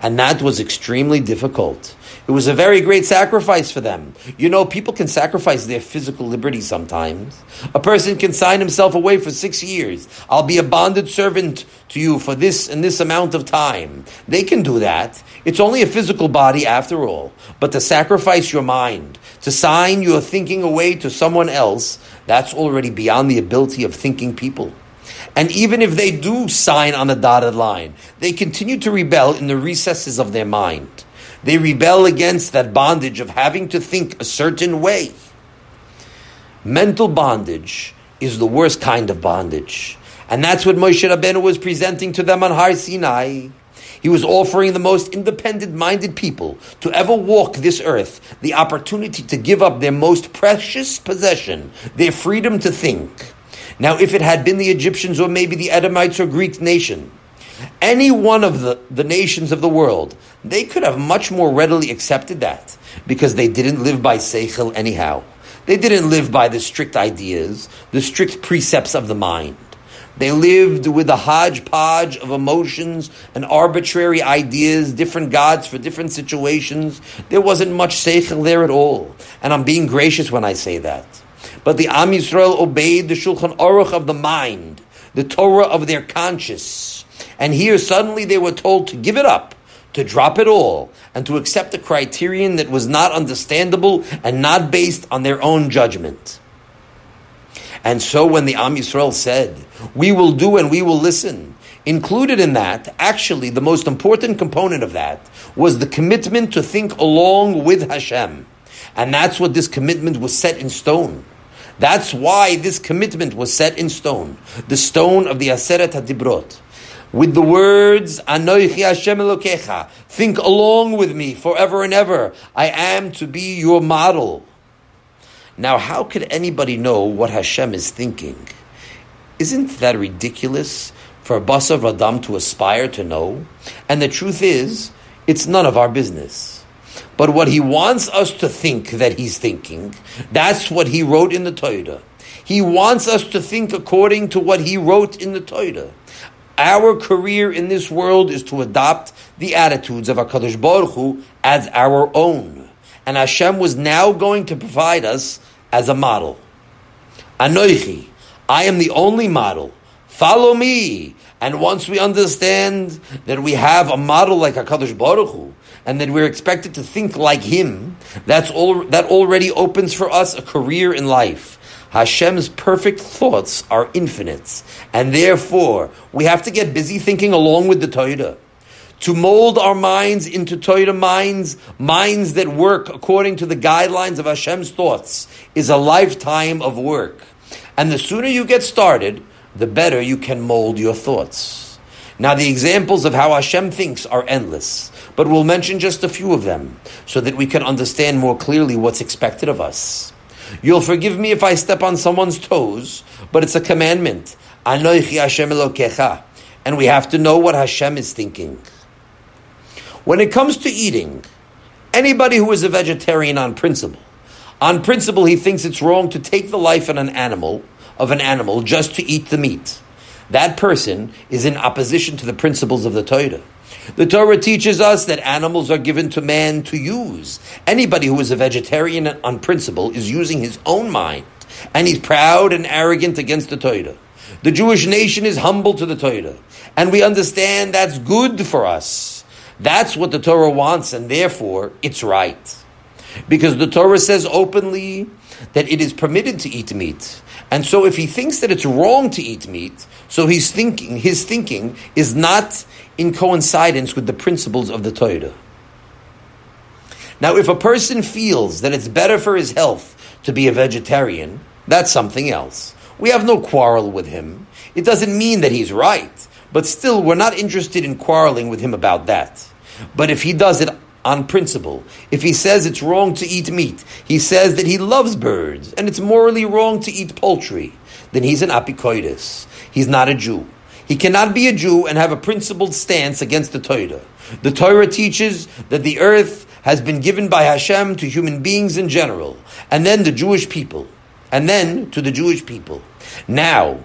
And that was extremely difficult. It was a very great sacrifice for them. You know, people can sacrifice their physical liberty sometimes. A person can sign himself away for six years. I'll be a bonded servant to you for this and this amount of time. They can do that. It's only a physical body after all. But to sacrifice your mind, to sign your thinking away to someone else, that's already beyond the ability of thinking people. And even if they do sign on the dotted line, they continue to rebel in the recesses of their mind. They rebel against that bondage of having to think a certain way. Mental bondage is the worst kind of bondage. And that's what Moshe Rabbeinu was presenting to them on Har Sinai. He was offering the most independent minded people to ever walk this earth the opportunity to give up their most precious possession, their freedom to think. Now, if it had been the Egyptians or maybe the Edomites or Greek nation, any one of the, the nations of the world, they could have much more readily accepted that because they didn't live by Seichel anyhow. They didn't live by the strict ideas, the strict precepts of the mind. They lived with a hodgepodge of emotions and arbitrary ideas, different gods for different situations. There wasn't much seichel there at all. And I'm being gracious when I say that. But the Am Yisrael obeyed the Shulchan Aruch of the mind, the Torah of their conscience. And here suddenly they were told to give it up, to drop it all, and to accept a criterion that was not understandable and not based on their own judgment. And so when the Am Yisrael said, we will do and we will listen, included in that, actually the most important component of that, was the commitment to think along with Hashem. And that's what this commitment was set in stone. That's why this commitment was set in stone. The stone of the Aseret HaDibrot. With the words, Anoichi Hashem Elokecha, think along with me forever and ever. I am to be your model. Now, how could anybody know what Hashem is thinking? Isn't that ridiculous for a Basar Adam to aspire to know? And the truth is, it's none of our business. But what he wants us to think that he's thinking, that's what he wrote in the Torah. He wants us to think according to what he wrote in the Torah. Our career in this world is to adopt the attitudes of HaKadosh Baruch Hu as our own and Hashem was now going to provide us as a model. Anoichi, I am the only model. Follow me. And once we understand that we have a model like HaKadosh Baruch Hu, and that we're expected to think like him, that's all, that already opens for us a career in life. Hashem's perfect thoughts are infinite, and therefore we have to get busy thinking along with the Torah to mold our minds into Torah minds, minds that work according to the guidelines of Hashem's thoughts, is a lifetime of work. And the sooner you get started, the better you can mold your thoughts. Now, the examples of how Hashem thinks are endless, but we'll mention just a few of them so that we can understand more clearly what's expected of us. You'll forgive me if I step on someone's toes, but it's a commandment. Anoichi Hashem Elokecha. And we have to know what Hashem is thinking. When it comes to eating, anybody who is a vegetarian on principle, on principle he thinks it's wrong to take the life of an animal, of an animal just to eat the meat. That person is in opposition to the principles of the Torah. The Torah teaches us that animals are given to man to use. Anybody who is a vegetarian on principle is using his own mind, and he's proud and arrogant against the Torah. The Jewish nation is humble to the Torah, and we understand that's good for us. That's what the Torah wants, and therefore it's right. Because the Torah says openly that it is permitted to eat meat. And so if he thinks that it's wrong to eat meat, so he's thinking his thinking is not in coincidence with the principles of the Torah. Now if a person feels that it's better for his health to be a vegetarian, that's something else. We have no quarrel with him. It doesn't mean that he's right. But still, we're not interested in quarreling with him about that. But if he does it on principle, if he says it's wrong to eat meat, he says that he loves birds, and it's morally wrong to eat poultry, then he's an apikoidis. He's not a Jew. He cannot be a Jew and have a principled stance against the Torah. The Torah teaches that the earth has been given by Hashem to human beings in general, and then the Jewish people, and then to the Jewish people. Now,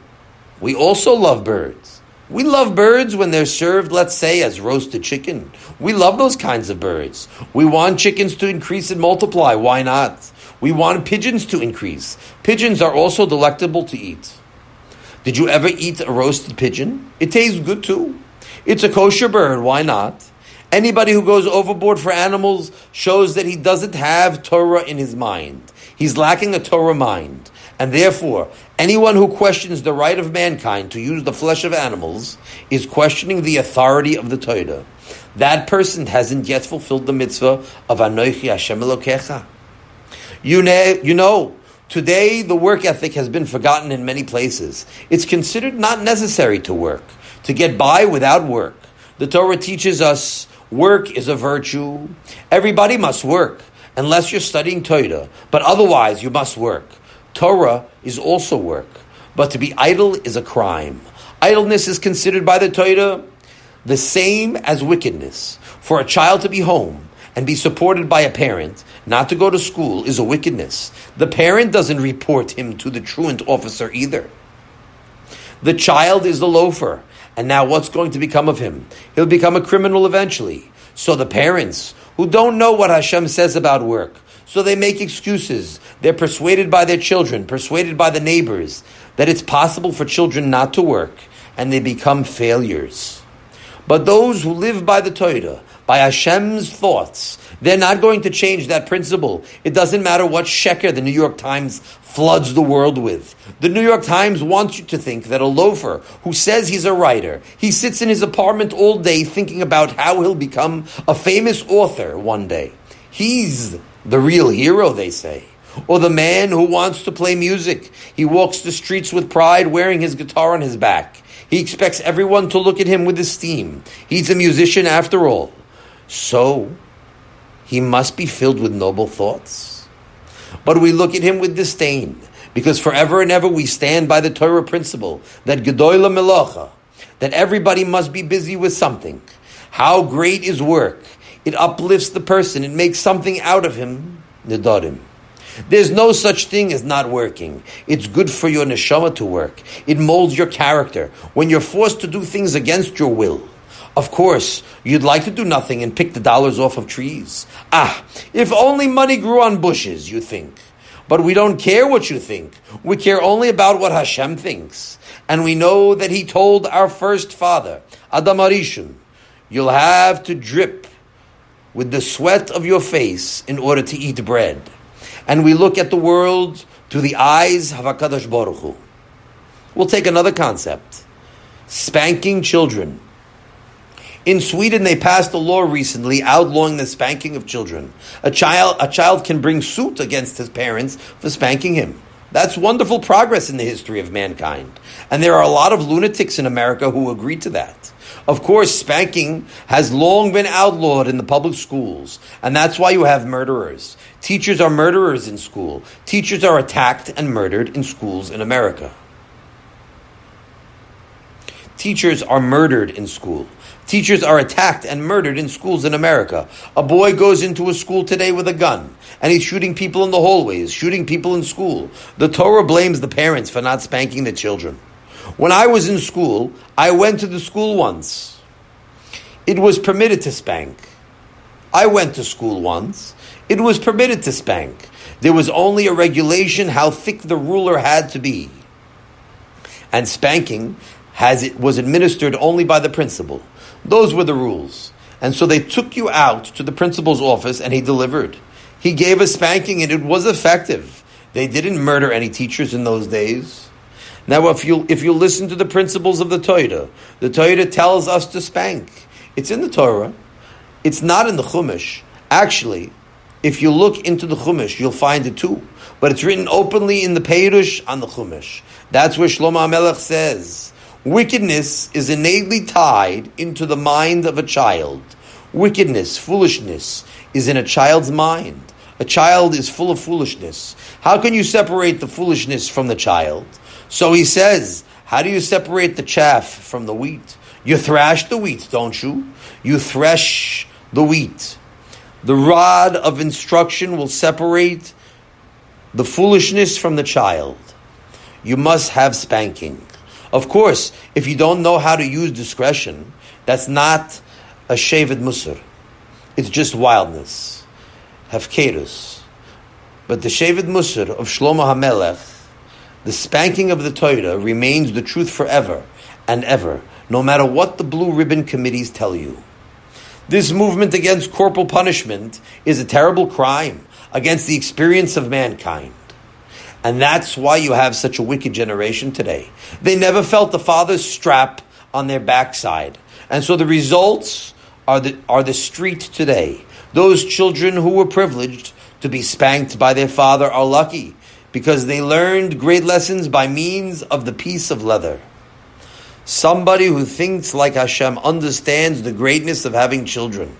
we also love birds. We love birds when they're served, let's say, as roasted chicken. We love those kinds of birds. We want chickens to increase and multiply. Why not? We want pigeons to increase. Pigeons are also delectable to eat. Did you ever eat a roasted pigeon? It tastes good too. It's a kosher bird. Why not? Anybody who goes overboard for animals shows that he doesn't have Torah in his mind. He's lacking a Torah mind. And therefore, anyone who questions the right of mankind to use the flesh of animals is questioning the authority of the Torah. That person hasn't yet fulfilled the mitzvah of Anoichi Hashem Elokecha. You know, you know, today the work ethic has been forgotten in many places. It's considered not necessary to work, to get by without work. The Torah teaches us work is a virtue. Everybody must work, unless you're studying Torah, but otherwise you must work. Torah is also work, but to be idle is a crime. Idleness is considered by the Torah the same as wickedness. For a child to be home and be supported by a parent, not to go to school, is a wickedness. The parent doesn't report him to the truant officer either. The child is the loafer, and now what's going to become of him? He'll become a criminal eventually. So the parents, who don't know what Hashem says about work, so they make excuses. They're persuaded by their children, persuaded by the neighbors, that it's possible for children not to work, and they become failures. But those who live by the Torah, by Hashem's thoughts, they're not going to change that principle. It doesn't matter what sheker the New York Times floods the world with. The New York Times wants you to think that a loafer who says he's a writer, he sits in his apartment all day thinking about how he'll become a famous author one day. He's the real hero, they say. Or the man who wants to play music. He walks the streets with pride, wearing his guitar on his back. He expects everyone to look at him with esteem. He's a musician after all. So, he must be filled with noble thoughts. But we look at him with disdain, because forever and ever we stand by the Torah principle that Gedoyla Melocha, that everybody must be busy with something. How great is work! It uplifts the person. It makes something out of him. Nidarim. There's no such thing as not working. It's good for your neshama to work. It molds your character. When you're forced to do things against your will, of course, you'd like to do nothing and pick the dollars off of trees. Ah, if only money grew on bushes, you think. But we don't care what you think. We care only about what Hashem thinks. And we know that he told our first father, Adam HaRishon, you'll have to drip with the sweat of your face in order to eat bread. And we look at the world through the eyes of HaKadosh Baruch Hu. We'll take another concept. Spanking children. In Sweden, they passed a law recently outlawing the spanking of children. A child, a child can bring suit against his parents for spanking him. That's wonderful progress in the history of mankind. And there are a lot of lunatics in America who agree to that. Of course, spanking has long been outlawed in the public schools, and that's why you have murderers. Teachers are murderers in school. Teachers are attacked and murdered in schools in America. Teachers are murdered in school. Teachers are attacked and murdered in schools in America. A boy goes into a school today with a gun and he's shooting people in the hallways, shooting people in school. The Torah blames the parents for not spanking the children. When I was in school, I went to the school once. It was permitted to spank. I went to school once. It was permitted to spank. There was only a regulation how thick the ruler had to be. And spanking has it was administered only by the principal. Those were the rules. And so they took you out to the principal's office and he delivered. He gave a spanking and it was effective. They didn't murder any teachers in those days. Now, if you if you listen to the principles of the Torah, the Torah tells us to spank. It's in the Torah. It's not in the Chumash. Actually, if you look into the Chumash, you'll find it too. But it's written openly in the Peirush on the Chumash. That's where Shlomo HaMelech says, Wickedness is innately tied into the mind of a child. Wickedness, foolishness, is in a child's mind. A child is full of foolishness. How can you separate the foolishness from the child? So he says, How do you separate the chaff from the wheat? You thrash the wheat, don't you? You thresh the wheat. The rod of instruction will separate the foolishness from the child. You must have spanking. Of course, if you don't know how to use discretion, that's not a shevet musar. It's just wildness, hefkerus. But the shevet musar of Shlomo HaMelech, the spanking of the Torah, remains the truth forever and ever, no matter what the blue ribbon committees tell you. This movement against corporal punishment is a terrible crime against the experience of mankind. And that's why you have such a wicked generation today. They never felt the father's strap on their backside. And so the results are the, are the street today. Those children who were privileged to be spanked by their father are lucky because they learned great lessons by means of the piece of leather. Somebody who thinks like Hashem understands the greatness of having children,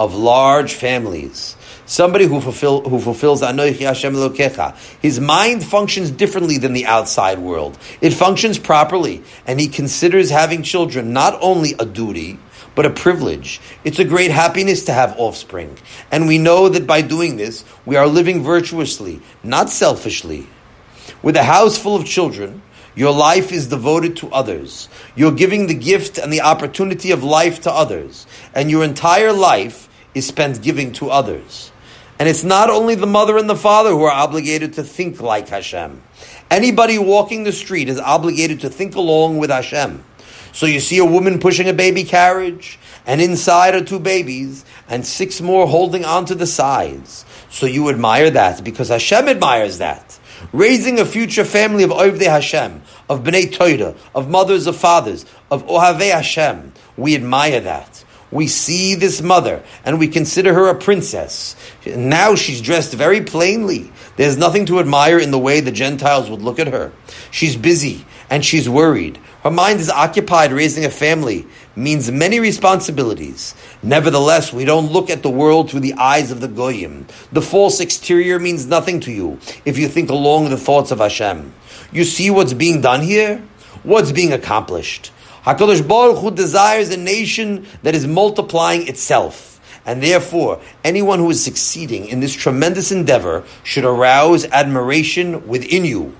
of large families, Somebody who, fulfill, who fulfills Anoichi Hashem Elokecha. His mind functions differently than the outside world. It functions properly, and he considers having children not only a duty, but a privilege. It's a great happiness to have offspring. And we know that by doing this, we are living virtuously, not selfishly. With a house full of children, your life is devoted to others. You're giving the gift and the opportunity of life to others. And your entire life is spent giving to others. And it's not only the mother and the father who are obligated to think like Hashem. Anybody walking the street is obligated to think along with Hashem. So you see a woman pushing a baby carriage, and inside are two babies, and six more holding onto the sides. So you admire that because Hashem admires that. Raising a future family of Ovdei Hashem, of Bnei Torah, of mothers of fathers, of Ohavei Hashem. We admire that we see this mother and we consider her a princess. Now she's dressed very plainly. There's nothing to admire in the way the Gentiles would look at her. She's busy and she's worried. Her mind is occupied raising a family, means many responsibilities. Nevertheless, we don't look at the world through the eyes of the Goyim. The false exterior means nothing to you if you think along the thoughts of Hashem. You see what's being done here? What's being accomplished? HaKadosh Baruch Hu desires a nation that is multiplying itself. And therefore, anyone who is succeeding in this tremendous endeavor should arouse admiration within you.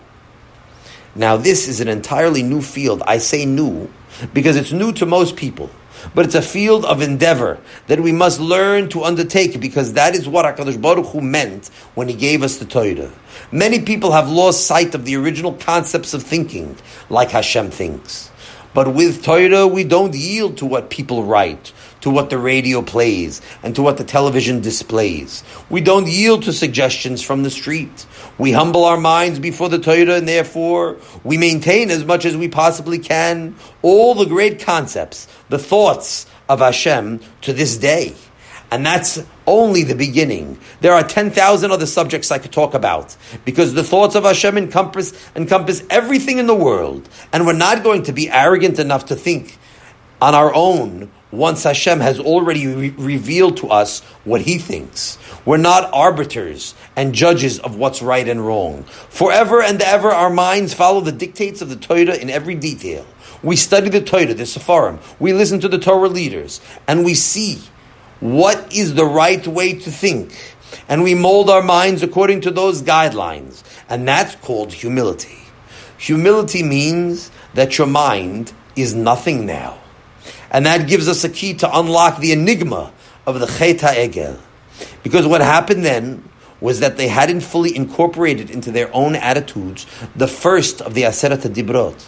Now, this is an entirely new field. I say new because it's new to most people. but it's a field of endeavor that we must learn to undertake because that is what HaKadosh Baruch Hu meant when He gave us the Torah. Many people have lost sight of the original concepts of thinking, like Hashem thinks. But with Torah, we don't yield to what people write, to what the radio plays, and to what the television displays. We don't yield to suggestions from the street. We humble our minds before the Torah, and therefore we maintain as much as we possibly can all the great concepts, the thoughts of Hashem to this day. And that's only the beginning. There are 10,000 other subjects I could talk about because the thoughts of Hashem encompass, encompass everything in the world. And we're not going to be arrogant enough to think on our own once Hashem has already re- revealed to us what He thinks. We're not arbiters and judges of what's right and wrong. Forever and ever, our minds follow the dictates of the Torah in every detail. We study the Torah, the Sepharim. We listen to the Torah leaders, and we see what is the right way to think. And we mold our minds according to those guidelines. And that's called humility. Humility means that your mind is nothing now. And that gives us a key to unlock the enigma of the Chet HaEgel. Because what happened then was that they hadn't fully incorporated into their own attitudes the first of the Aseret Dibrot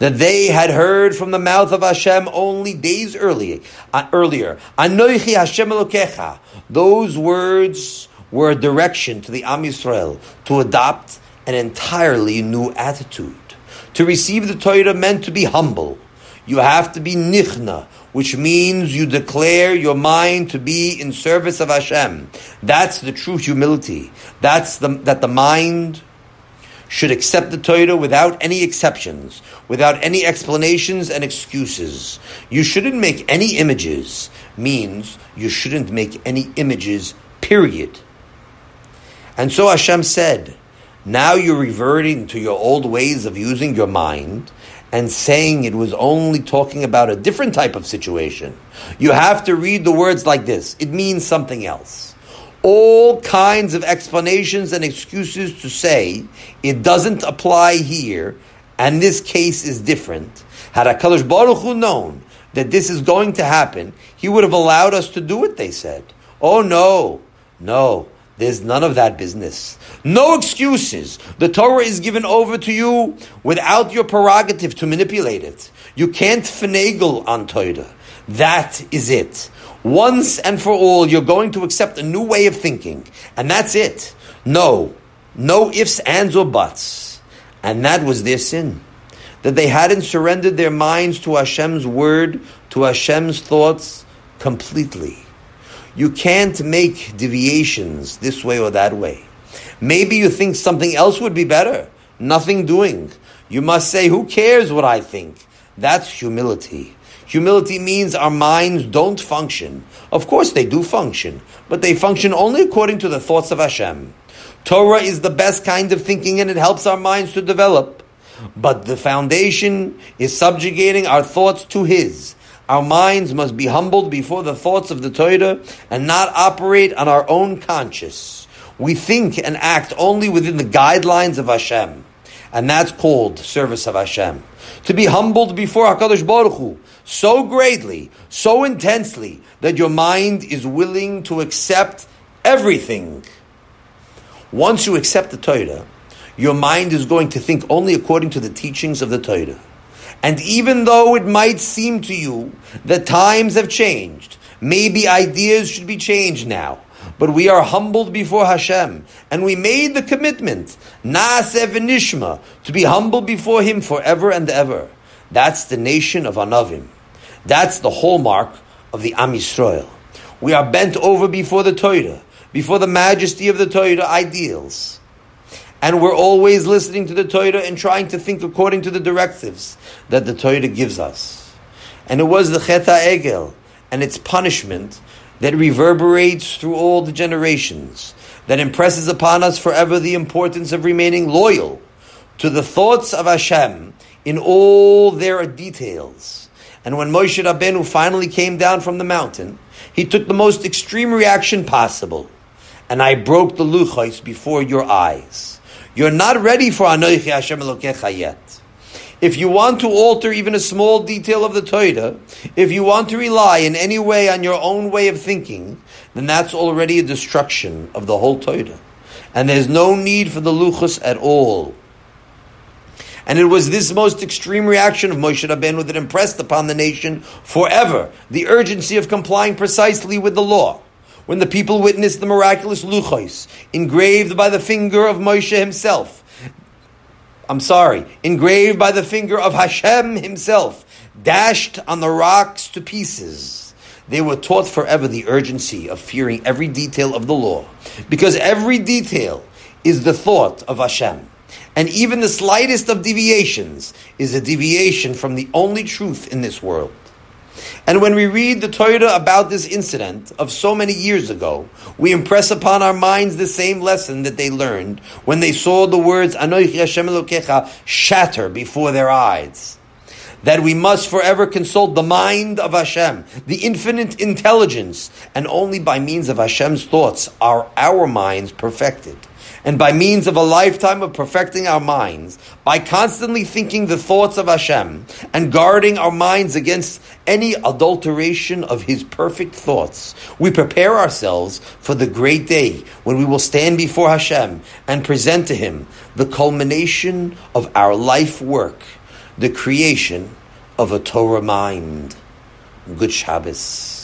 that they had heard from the mouth of Hashem only days earlier. Uh, earlier, Anoichi Hashem Elokecha. Those words were a direction to the Am Yisrael to adopt an entirely new attitude. To receive the Torah meant to be humble. You have to be nichna, which means you declare your mind to be in service of Hashem. That's the true humility. That's the, that the mind should accept the Torah without any exceptions, without any explanations and excuses. You shouldn't make any images, means you shouldn't make any images, period. And so Hashem said, now you're reverting to your old ways of using your mind and saying it was only talking about a different type of situation. You have to read the words like this. It means something else all kinds of explanations and excuses to say it doesn't apply here, and this case is different. Had HaKadosh Baruch Hu known that this is going to happen, he would have allowed us to do what they said. Oh no, no, there's none of that business. No excuses. The Torah is given over to you without your prerogative to manipulate it. You can't finagle on Torah. That is it. Once and for all, you're going to accept a new way of thinking. And that's it. No. No ifs, ands, or buts. And that was their sin. That they hadn't surrendered their minds to Hashem's word, to Hashem's thoughts completely. You can't make deviations this way or that way. Maybe you think something else would be better. Nothing doing. You must say, Who cares what I think? That's humility. Humility means our minds don't function. Of course, they do function, but they function only according to the thoughts of Hashem. Torah is the best kind of thinking and it helps our minds to develop. But the foundation is subjugating our thoughts to His. Our minds must be humbled before the thoughts of the Torah and not operate on our own conscience. We think and act only within the guidelines of Hashem. And that's called service of Hashem. To be humbled before HaKadosh Baruch Hu, so greatly, so intensely, that your mind is willing to accept everything. Once you accept the Torah, your mind is going to think only according to the teachings of the Torah. And even though it might seem to you that times have changed, maybe ideas should be changed now, but we are humbled before Hashem, and we made the commitment, Naaseh V'Nishma, to be humble before Him forever and ever. That's the nation of Anavim. That's the hallmark of the Am Yisrael. We are bent over before the Torah, before the majesty of the Torah ideals. And we're always listening to the Torah and trying to think according to the directives that the Torah gives us. And it was the Chet Egel and its punishment that reverberates through all the generations, that impresses upon us forever the importance of remaining loyal to the thoughts of Hashem in all their details and when Moshe Rabbeinu finally came down from the mountain, he took the most extreme reaction possible. And I broke the luchos before your eyes. You're not ready for Anoichi Hashem Elokecha yet. If you want to alter even a small detail of the Torah, if you want to rely in any way on your own way of thinking, then that's already a destruction of the whole Torah. And there's no need for the luchos at all. And it was this most extreme reaction of Moshe Rabbeinu that impressed upon the nation forever the urgency of complying precisely with the law. When the people witnessed the miraculous luchos engraved by the finger of Moshe himself, I'm sorry, engraved by the finger of Hashem himself, dashed on the rocks to pieces. They were taught forever the urgency of fearing every detail of the law, because every detail is the thought of Hashem. And even the slightest of deviations is a deviation from the only truth in this world. And when we read the Torah about this incident of so many years ago, we impress upon our minds the same lesson that they learned when they saw the words Anoichi Hashem Elokecha shatter before their eyes. That we must forever consult the mind of Hashem, the infinite intelligence, and only by means of Hashem's thoughts are our minds perfected and by means of a lifetime of perfecting our minds, by constantly thinking the thoughts of Hashem and guarding our minds against any adulteration of His perfect thoughts, we prepare ourselves for the great day when we will stand before Hashem and present to Him the culmination of our life work, the creation of a Torah mind. Good Shabbos.